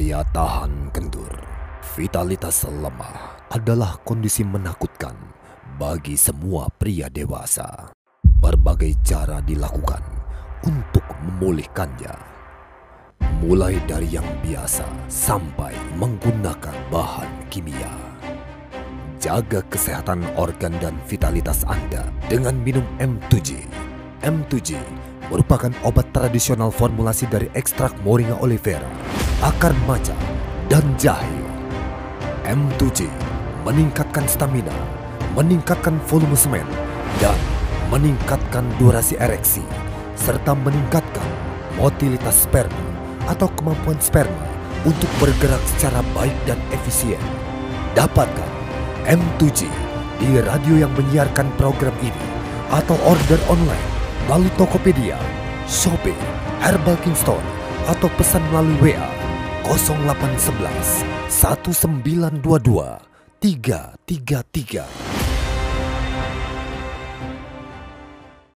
Daya tahan kendur, vitalitas lemah adalah kondisi menakutkan bagi semua pria dewasa. Berbagai cara dilakukan untuk memulihkannya. Mulai dari yang biasa sampai menggunakan bahan kimia. Jaga kesehatan organ dan vitalitas Anda dengan minum M2G. M2G merupakan obat tradisional formulasi dari ekstrak Moringa oleifera, akar maca, dan jahe. M2G meningkatkan stamina, meningkatkan volume semen, dan meningkatkan durasi ereksi, serta meningkatkan motilitas sperma atau kemampuan sperma untuk bergerak secara baik dan efisien. Dapatkan M2G di radio yang menyiarkan program ini atau order online melalui Tokopedia, Shopee, Herbal King Store, atau pesan melalui WA 0811 1922 333.